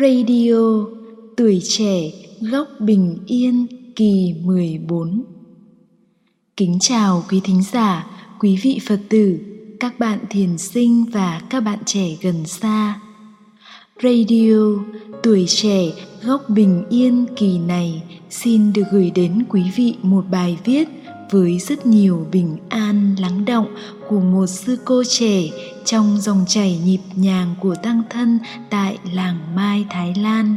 Radio Tuổi trẻ góc bình yên kỳ 14 Kính chào quý thính giả, quý vị Phật tử, các bạn thiền sinh và các bạn trẻ gần xa. Radio Tuổi trẻ góc bình yên kỳ này xin được gửi đến quý vị một bài viết với rất nhiều bình an lắng động của một sư cô trẻ trong dòng chảy nhịp nhàng của tăng thân tại làng Mai Thái Lan.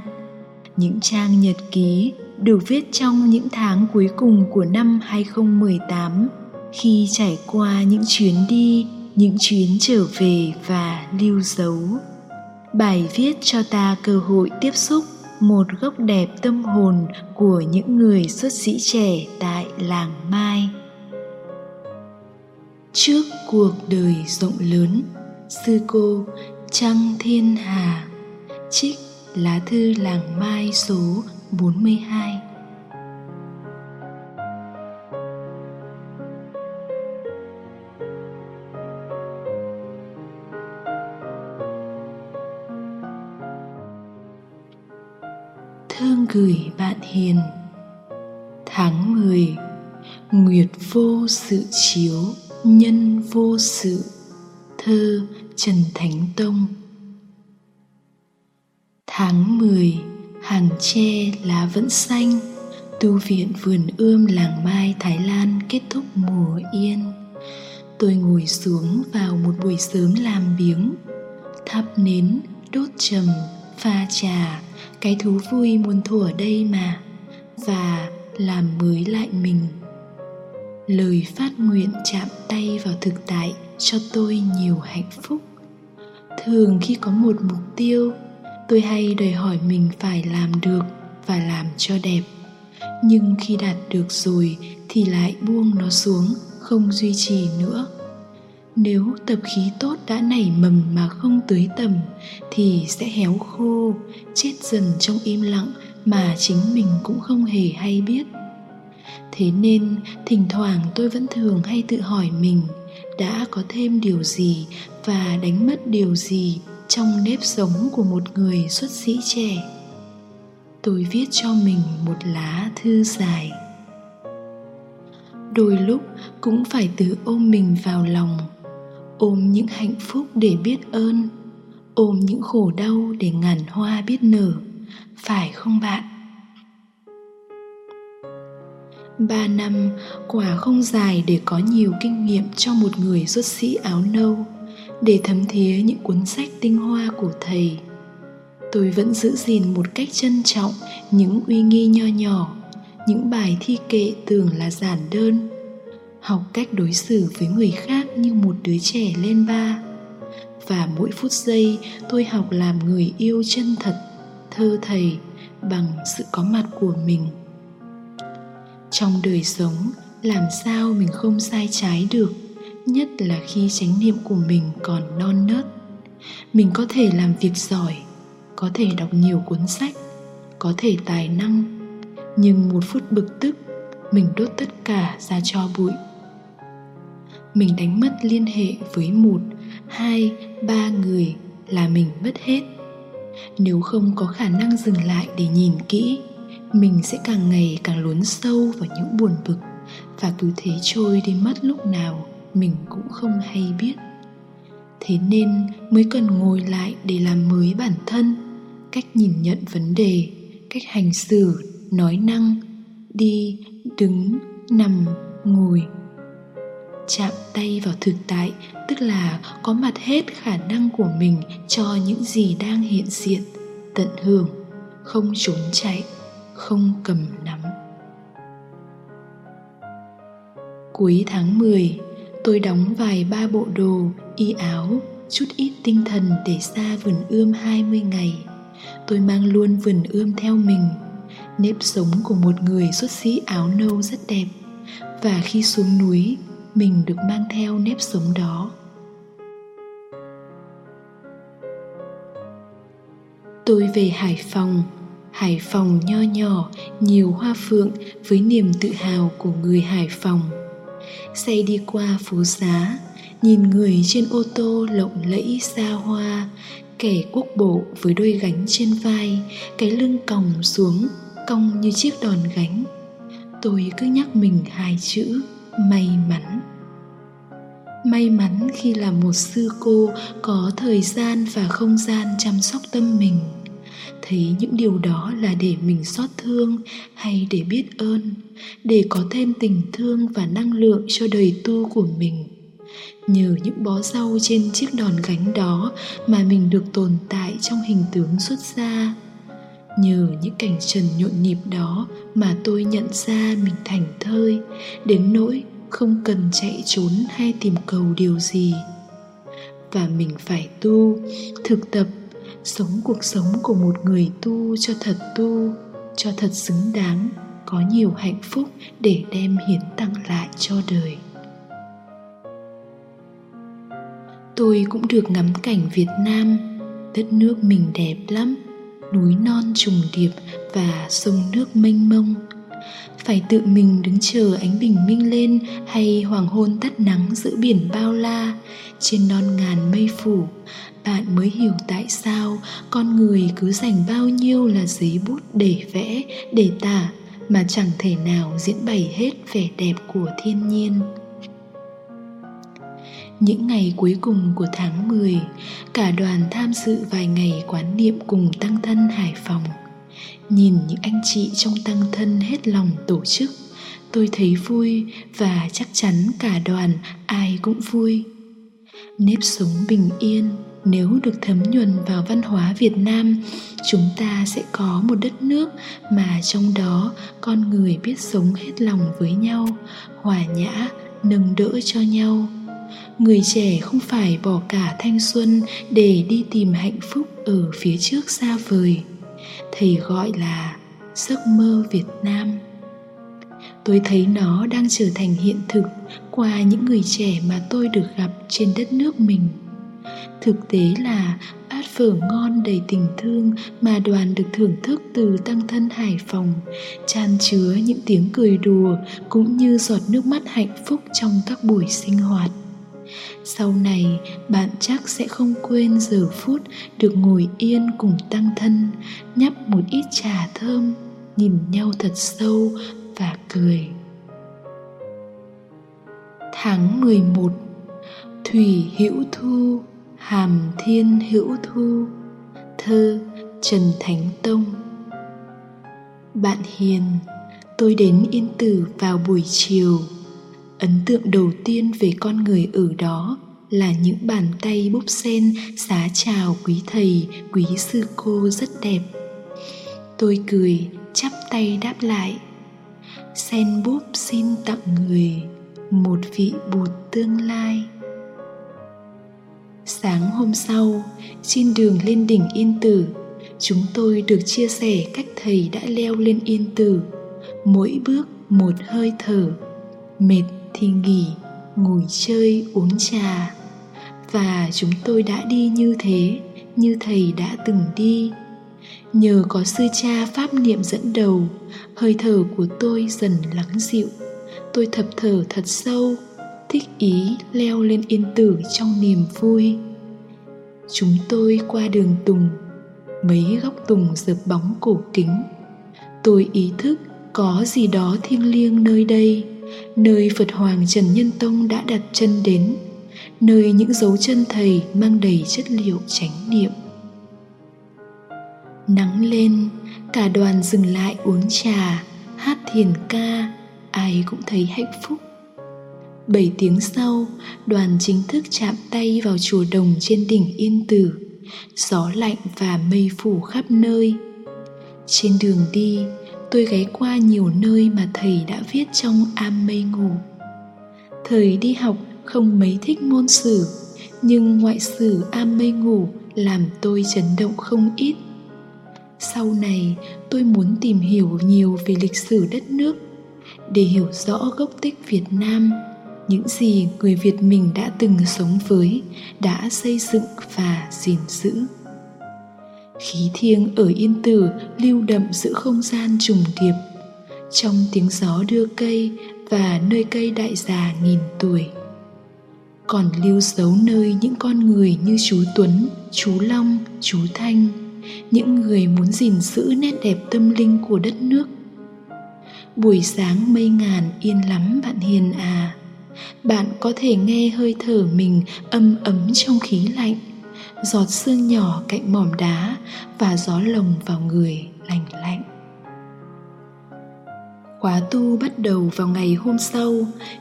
Những trang nhật ký được viết trong những tháng cuối cùng của năm 2018 khi trải qua những chuyến đi, những chuyến trở về và lưu dấu. Bài viết cho ta cơ hội tiếp xúc một góc đẹp tâm hồn của những người xuất sĩ trẻ tại làng Mai. Trước cuộc đời rộng lớn, sư cô Trăng Thiên Hà Trích lá thư làng Mai số 42 gửi bạn hiền. Tháng 10 Nguyệt vô sự chiếu Nhân vô sự Thơ Trần Thánh Tông. Tháng 10 Hàng tre lá vẫn xanh Tu viện vườn ươm làng Mai Thái Lan kết thúc mùa yên. Tôi ngồi xuống vào một buổi sớm làm biếng Thắp nến, đốt trầm, pha trà cái thú vui muôn thuở đây mà, Và làm mới lại mình. Lời phát nguyện chạm tay vào thực tại cho tôi nhiều hạnh phúc. Thường khi có một mục tiêu, tôi hay đòi hỏi mình phải làm được và làm cho đẹp. Nhưng khi đạt được rồi thì lại buông nó xuống, không duy trì nữa nếu tập khí tốt đã nảy mầm mà không tưới tầm, thì sẽ héo khô, chết dần trong im lặng mà chính mình cũng không hề hay biết. Thế nên, thỉnh thoảng tôi vẫn thường hay tự hỏi mình, đã có thêm điều gì và đánh mất điều gì trong nếp sống của một người xuất sĩ trẻ? Tôi viết cho mình một lá thư dài. Đôi lúc cũng phải tự ôm mình vào lòng ôm những hạnh phúc để biết ơn, ôm những khổ đau để ngàn hoa biết nở, phải không bạn? Ba năm, quả không dài để có nhiều kinh nghiệm cho một người xuất sĩ áo nâu, để thấm thía những cuốn sách tinh hoa của thầy. Tôi vẫn giữ gìn một cách trân trọng những uy nghi nho nhỏ, những bài thi kệ tưởng là giản đơn học cách đối xử với người khác như một đứa trẻ lên ba. Và mỗi phút giây tôi học làm người yêu chân thật, thơ thầy, bằng sự có mặt của mình. Trong đời sống, làm sao mình không sai trái được, nhất là khi chánh niệm của mình còn non nớt. Mình có thể làm việc giỏi, có thể đọc nhiều cuốn sách, có thể tài năng, nhưng một phút bực tức, mình đốt tất cả ra cho bụi mình đánh mất liên hệ với một, hai, ba người là mình mất hết. Nếu không có khả năng dừng lại để nhìn kỹ, mình sẽ càng ngày càng lún sâu vào những buồn bực và cứ thế trôi đi mất lúc nào mình cũng không hay biết. Thế nên mới cần ngồi lại để làm mới bản thân, cách nhìn nhận vấn đề, cách hành xử, nói năng, đi, đứng, nằm, ngồi chạm tay vào thực tại tức là có mặt hết khả năng của mình cho những gì đang hiện diện tận hưởng không trốn chạy không cầm nắm Cuối tháng 10, tôi đóng vài ba bộ đồ, y áo, chút ít tinh thần để xa vườn ươm 20 ngày. Tôi mang luôn vườn ươm theo mình. Nếp sống của một người xuất sĩ áo nâu rất đẹp và khi xuống núi, mình được mang theo nếp sống đó. Tôi về Hải Phòng Hải Phòng nho nhỏ, nhiều hoa phượng với niềm tự hào của người Hải Phòng. Xe đi qua phố xá, nhìn người trên ô tô lộng lẫy xa hoa, kẻ quốc bộ với đôi gánh trên vai cái lưng còng xuống cong như chiếc đòn gánh tôi cứ nhắc mình hai chữ may mắn. May mắn khi là một sư cô có thời gian và không gian chăm sóc tâm mình. Thấy những điều đó là để mình xót thương hay để biết ơn, để có thêm tình thương và năng lượng cho đời tu của mình. Nhờ những bó rau trên chiếc đòn gánh đó mà mình được tồn tại trong hình tướng xuất gia nhờ những cảnh trần nhộn nhịp đó mà tôi nhận ra mình thành thơi. Đến nỗi không cần chạy trốn hay tìm cầu điều gì. Và mình phải tu, thực tập sống cuộc sống của một người tu cho thật tu, cho thật xứng đáng, có nhiều hạnh phúc để đem hiến tặng lại cho đời. Tôi cũng được ngắm cảnh việt nam, đất nước mình đẹp lắm núi non trùng điệp và sông nước mênh mông. Phải tự mình đứng chờ ánh bình minh lên hay hoàng hôn tắt nắng giữa biển bao la trên non ngàn mây phủ. Bạn mới hiểu tại sao con người cứ dành bao nhiêu là giấy bút để vẽ, để tả mà chẳng thể nào diễn bày hết vẻ đẹp của thiên nhiên những ngày cuối cùng của tháng 10, cả đoàn tham dự vài ngày quán niệm cùng tăng thân Hải Phòng. Nhìn những anh chị trong tăng thân hết lòng tổ chức, tôi thấy vui và chắc chắn cả đoàn ai cũng vui. Nếp sống bình yên, nếu được thấm nhuần vào văn hóa Việt Nam, chúng ta sẽ có một đất nước mà trong đó con người biết sống hết lòng với nhau, hòa nhã, nâng đỡ cho nhau người trẻ không phải bỏ cả thanh xuân để đi tìm hạnh phúc ở phía trước xa vời. Thầy gọi là giấc mơ việt nam. Tôi thấy nó đang trở thành hiện thực qua những người trẻ mà tôi được gặp trên đất nước mình. Thực tế là bát phở ngon đầy tình thương mà đoàn được thưởng thức từ tăng thân hải phòng tràn chứa những tiếng cười đùa cũng như giọt nước mắt hạnh phúc trong các buổi sinh hoạt sau này, bạn chắc sẽ không quên giờ phút được ngồi yên cùng tăng thân, nhấp một ít trà thơm, nhìn nhau thật sâu và cười. Tháng 11 Thủy Hữu Thu, Hàm Thiên Hữu Thu, Thơ Trần Thánh Tông. Bạn Hiền, Tôi đến Yên Tử vào buổi chiều ấn tượng đầu tiên về con người ở đó là những bàn tay búp sen xá chào quý thầy, quý sư cô rất đẹp. Tôi cười, chắp tay đáp lại. Sen búp xin tặng người, một vị bụt tương lai. Sáng hôm sau, trên đường lên đỉnh yên tử, chúng tôi được chia sẻ cách thầy đã leo lên yên tử. Mỗi bước một hơi thở, mệt thì nghỉ, ngồi chơi, uống trà. Và chúng tôi đã đi như thế, như thầy đã từng đi. Nhờ có sư cha pháp niệm dẫn đầu, hơi thở của tôi dần lắng dịu. Tôi thập thở thật sâu, thích ý leo lên yên tử trong niềm vui. Chúng tôi qua đường tùng, mấy góc tùng dập bóng cổ kính. Tôi ý thức có gì đó thiêng liêng nơi đây nơi Phật Hoàng Trần Nhân Tông đã đặt chân đến, nơi những dấu chân thầy mang đầy chất liệu chánh niệm. Nắng lên, cả đoàn dừng lại uống trà, hát thiền ca, ai cũng thấy hạnh phúc. Bảy tiếng sau, đoàn chính thức chạm tay vào chùa đồng trên đỉnh Yên Tử, gió lạnh và mây phủ khắp nơi. Trên đường đi, tôi ghé qua nhiều nơi mà thầy đã viết trong am mây ngủ. Thời đi học không mấy thích môn sử, nhưng ngoại sử am mây ngủ làm tôi chấn động không ít. Sau này, tôi muốn tìm hiểu nhiều về lịch sử đất nước, để hiểu rõ gốc tích việt nam, những gì người việt mình đã từng sống với, đã xây dựng và gìn giữ khí thiêng ở yên tử lưu đậm giữa không gian trùng điệp. Trong tiếng gió đưa cây và nơi cây đại già nghìn tuổi. Còn lưu dấu nơi những con người như chú Tuấn, chú Long, chú Thanh, những người muốn gìn giữ nét đẹp tâm linh của đất nước. Buổi sáng mây ngàn yên lắm bạn hiền à, bạn có thể nghe hơi thở mình âm ấm trong khí lạnh, giọt sương nhỏ cạnh mỏm đá và gió lồng vào người lành lạnh. Khóa tu bắt đầu vào ngày hôm sau,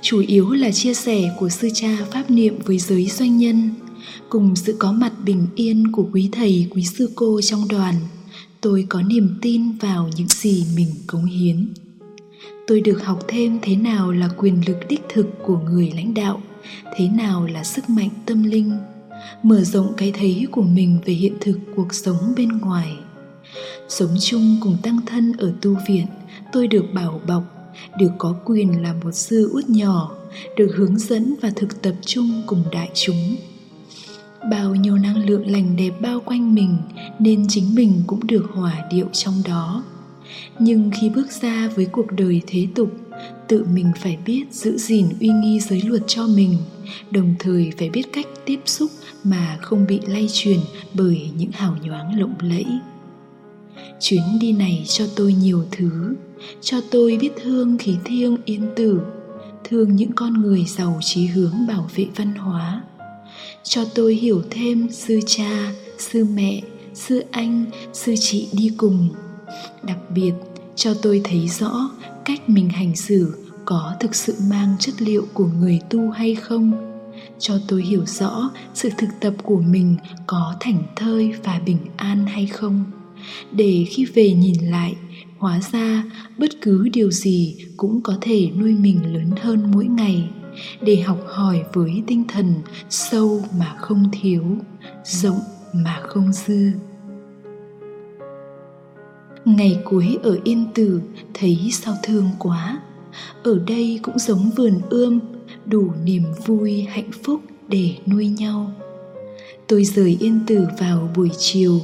chủ yếu là chia sẻ của sư cha pháp niệm với giới doanh nhân, cùng sự có mặt bình yên của quý thầy quý sư cô trong đoàn. Tôi có niềm tin vào những gì mình cống hiến. Tôi được học thêm thế nào là quyền lực đích thực của người lãnh đạo, thế nào là sức mạnh tâm linh, mở rộng cái thấy của mình về hiện thực cuộc sống bên ngoài. Sống chung cùng tăng thân ở tu viện – tôi được bảo bọc, được có quyền là một sư út nhỏ, được hướng dẫn và thực tập chung cùng đại chúng bao nhiêu năng lượng lành đẹp bao quanh mình, nên chính mình cũng được hòa điệu trong đó nhưng khi bước ra với cuộc đời thế tục, tự mình phải biết giữ gìn uy nghi giới luật cho mình, đồng thời phải biết cách tiếp xúc mà không bị lay truyền bởi những hào nhoáng lộng lẫy. Chuyến đi này cho tôi nhiều thứ, cho tôi biết thương khí thiêng yên tử, thương những con người giàu trí hướng bảo vệ văn hóa, cho tôi hiểu thêm sư cha, sư mẹ, sư anh, sư chị đi cùng đặc biệt, cho tôi thấy rõ cách mình hành xử có thực sự mang chất liệu của người tu hay không. Cho tôi hiểu rõ sự thực tập của mình có thảnh thơi và bình an hay không. Để khi về nhìn lại, hóa ra bất cứ điều gì cũng có thể nuôi mình lớn hơn mỗi ngày. Để học hỏi với tinh thần sâu mà không thiếu, rộng mà không dư ngày cuối ở yên tử, thấy sao thương quá. Ở đây cũng giống vườn ươm, đủ niềm vui, hạnh phúc để nuôi nhau. Tôi rời yên tử vào buổi chiều.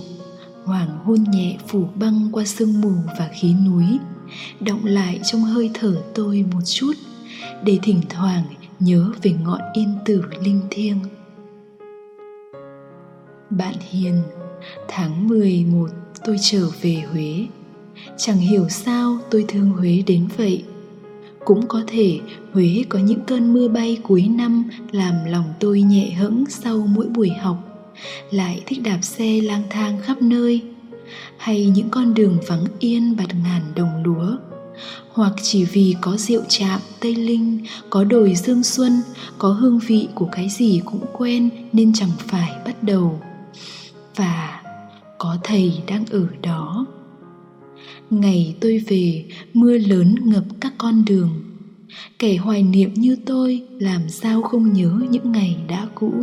Hoàng hôn nhẹ phủ băng qua sương mù và khí núi động lại trong hơi thở tôi một chút, để thỉnh thoảng nhớ về ngọn yên tử linh thiêng. Bạn hiền, tháng 11 tôi trở về Huế. Chẳng hiểu sao tôi thương Huế đến vậy. Cũng có thể Huế có những cơn mưa bay cuối năm Làm lòng tôi nhẹ hẫng sau mỗi buổi học, lại thích đạp xe lang thang khắp nơi, hay những con đường vắng yên bạt ngàn đồng lúa. Hoặc chỉ vì có rượu chạm tây linh, có đồi dương xuân, có hương vị của cái gì cũng quen nên chẳng phải bắt đầu. Và có thầy đang ở đó. Ngày tôi về, mưa lớn ngập các con đường. Kẻ hoài niệm như tôi làm sao không nhớ những ngày đã cũ.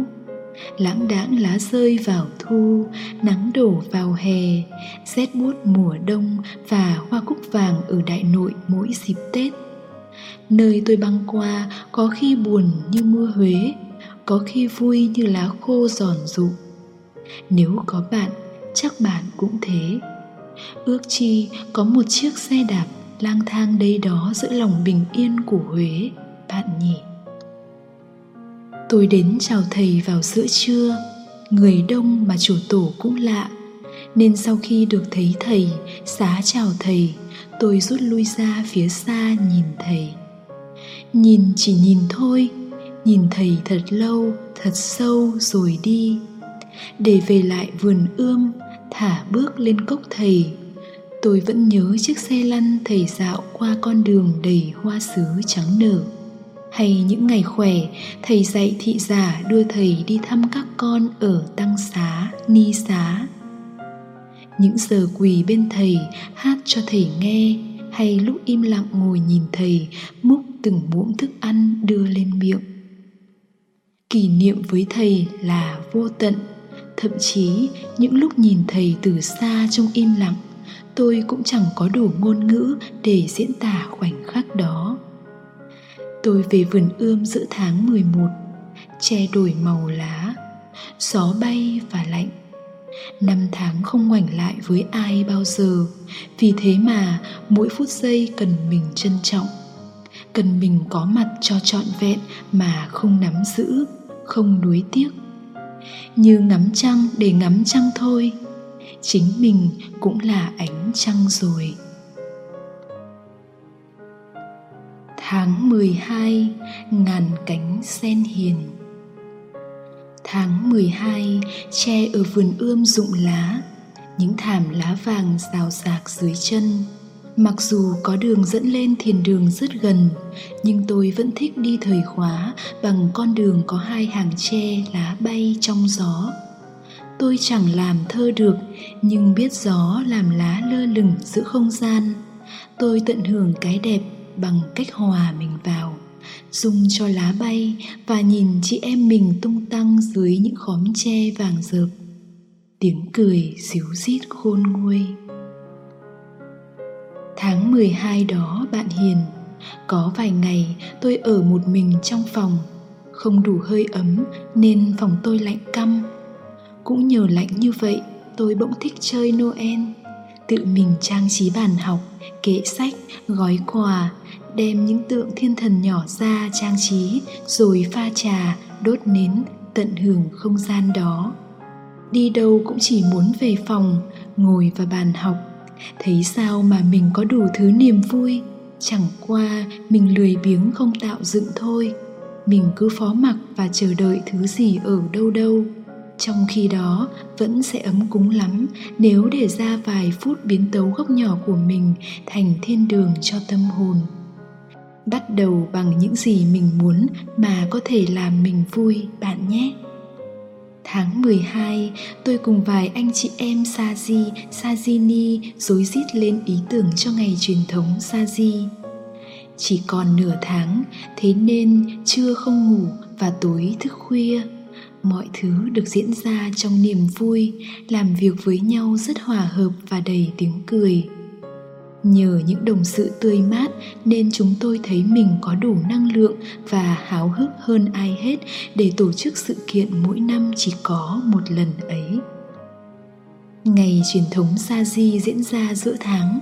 Lãng đãng lá rơi vào thu, nắng đổ vào hè, rét buốt mùa đông và hoa cúc vàng ở đại nội mỗi dịp tết. Nơi tôi băng qua có khi buồn như mưa huế, có khi vui như lá khô giòn rụng nếu có bạn chắc bạn cũng thế. Ước chi có một chiếc xe đạp lang thang đây đó giữa lòng bình yên của huế, bạn nhỉ? Tôi đến chào thầy vào giữa trưa. Người đông mà chủ tổ cũng lạ, nên sau khi được thấy thầy, xá chào thầy, tôi rút lui ra phía xa nhìn thầy. Nhìn chỉ nhìn thôi, nhìn thầy thật lâu, thật sâu rồi đi để về lại vườn ươm, thả bước lên cốc thầy. Tôi vẫn nhớ chiếc xe lăn thầy dạo qua con đường đầy hoa sứ trắng nở. Hay những ngày khỏe, thầy dạy thị giả đưa thầy đi thăm các con ở tăng xá, ni xá. Những giờ quỳ bên thầy hát cho thầy nghe, hay lúc im lặng ngồi nhìn thầy, múc từng muỗng thức ăn đưa lên miệng. Kỷ niệm với thầy là vô tận thậm chí những lúc nhìn thầy từ xa trong im lặng, tôi cũng chẳng có đủ ngôn ngữ để diễn tả khoảnh khắc đó. Tôi về vườn ươm giữa tháng 11 Che đổi màu lá, Gió bay và lạnh. Năm tháng không ngoảnh lại với ai bao giờ, Vì thế mà mỗi phút giây cần mình trân trọng, Cần mình có mặt cho trọn vẹn mà không nắm giữ, không nuối tiếc như ngắm trăng để ngắm trăng thôi. Chính mình cũng là ánh trăng rồi. Tháng 12 ngàn cánh sen hiền. Tháng 12 tre ở vườn ươm rụng lá, Những thảm lá vàng rào rạc dưới chân. Mặc dù có đường dẫn lên thiền đường rất gần, Nhưng tôi vẫn thích đi thời khóa Bằng con đường có hai hàng tre lá bay trong gió. Tôi chẳng làm thơ được, Nhưng biết gió làm lá lơ lửng giữa không gian. Tôi tận hưởng cái đẹp bằng cách hòa mình vào, dùng cho lá bay và nhìn chị em mình tung tăng dưới những khóm tre vàng rợp. Tiếng cười xíu rít khôn nguôi tháng 12 đó, bạn hiền. Có vài ngày tôi ở một mình trong phòng. Không đủ hơi ấm nên phòng tôi lạnh căm. Cũng nhờ lạnh như vậy, tôi bỗng thích chơi noel. Tự mình trang trí bàn học, kệ sách, gói quà, đem những tượng thiên thần nhỏ ra trang trí rồi pha trà, đốt nến tận hưởng không gian đó. Đi đâu cũng chỉ muốn về phòng, ngồi vào bàn học thấy sao mà mình có đủ thứ niềm vui? Chẳng qua, mình lười biếng không tạo dựng thôi. Mình cứ phó mặc và chờ đợi thứ gì ở đâu đâu. Trong khi đó, vẫn sẽ ấm cúng lắm nếu để ra vài phút biến tấu góc nhỏ của mình thành thiên đường cho tâm hồn. Bắt đầu bằng những gì mình muốn mà có thể làm mình vui, bạn nhé. Tháng 12, tôi cùng vài anh chị em Saji, Sajini dối rít lên ý tưởng cho ngày truyền thống Saji. Chỉ còn nửa tháng, thế nên trưa không ngủ và tối thức khuya mọi thứ được diễn ra trong niềm vui làm việc với nhau rất hòa hợp và đầy tiếng cười nhờ những đồng sự tươi mát nên chúng tôi thấy mình có đủ năng lượng và háo hức hơn ai hết để tổ chức sự kiện mỗi năm chỉ có một lần ấy. Ngày truyền thống sa di diễn ra giữa tháng.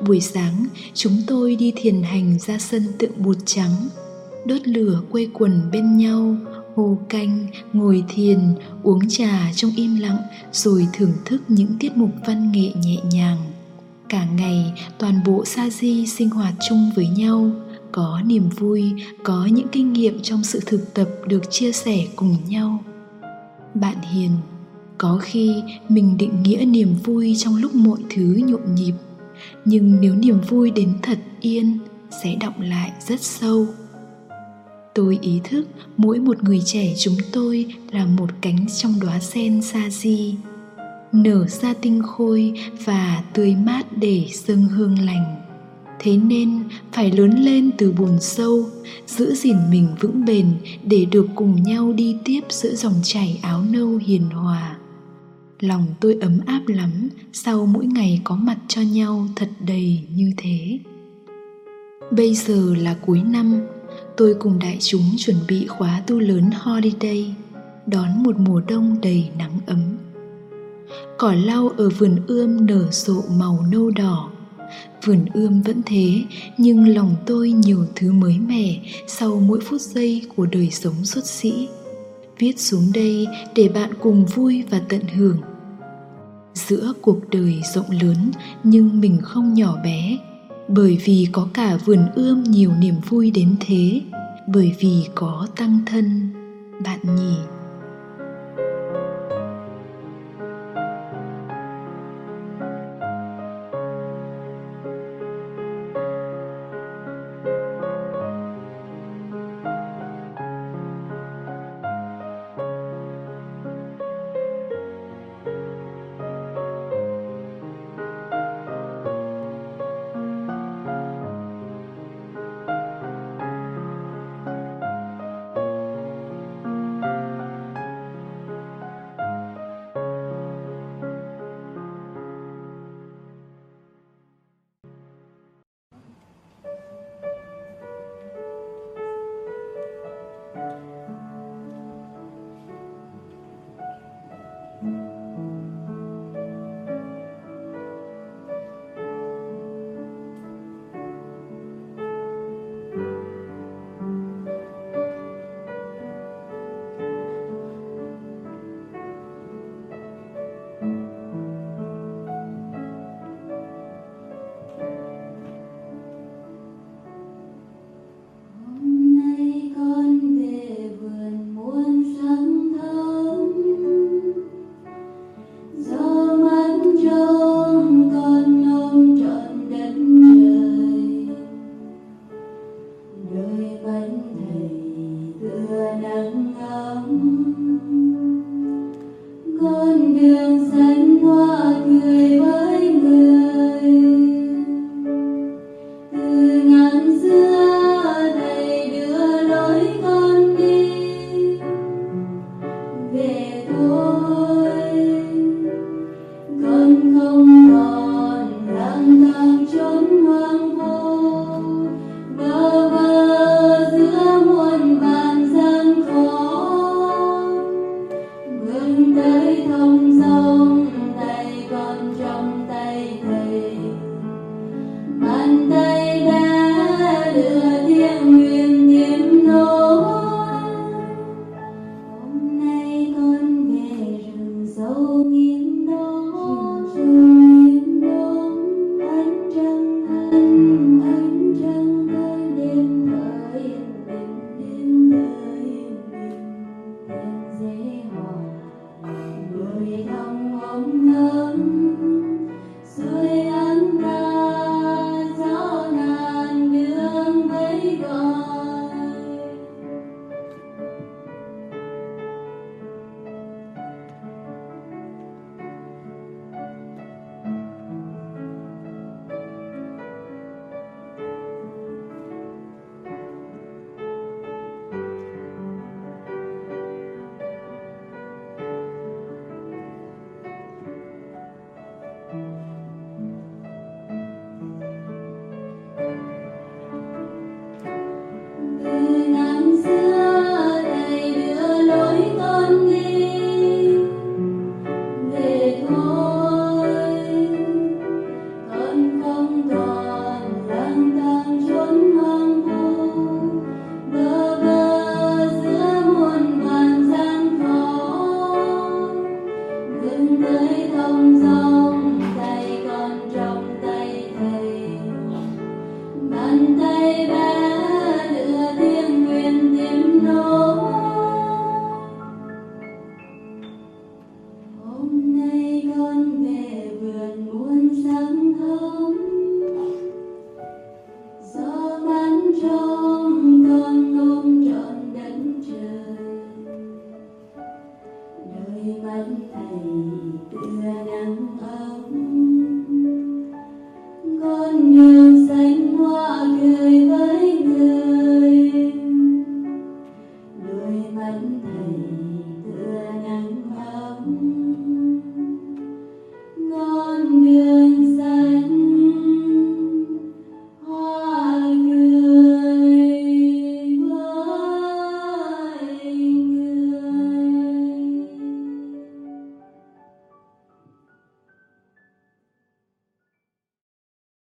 Buổi sáng, chúng tôi đi thiền hành ra sân tượng bụt trắng, đốt lửa quây quần bên nhau hồ canh, ngồi thiền, uống trà trong im lặng, rồi thưởng thức những tiết mục văn nghệ nhẹ nhàng cả ngày, toàn bộ sa di sinh hoạt chung với nhau. Có niềm vui, có những kinh nghiệm trong sự thực tập được chia sẻ cùng nhau. Bạn hiền, có khi mình định nghĩa niềm vui trong lúc mọi thứ nhộn nhịp. Nhưng nếu niềm vui đến thật yên, sẽ động lại rất sâu. Tôi ý thức mỗi một người trẻ chúng tôi là một cánh trong đóa sen sa di nở ra tinh khôi và tươi mát để dâng hương lành. Thế nên phải lớn lên từ bùn sâu, giữ gìn mình vững bền để được cùng nhau đi tiếp giữa dòng chảy áo nâu hiền hòa. Lòng tôi ấm áp lắm sau mỗi ngày có mặt cho nhau thật đầy như thế. Bây giờ là cuối năm, tôi cùng đại chúng chuẩn bị khóa tu lớn holiday, đón một mùa đông đầy nắng ấm cỏ lau ở vườn ươm nở rộ màu nâu đỏ. Vườn ươm vẫn thế, nhưng lòng tôi nhiều thứ mới mẻ sau mỗi phút giây của đời sống xuất sĩ. Viết xuống đây để bạn cùng vui và tận hưởng. Giữa cuộc đời rộng lớn nhưng mình không nhỏ bé, bởi vì có cả vườn ươm nhiều niềm vui đến thế, bởi vì có tăng thân, bạn nhỉ.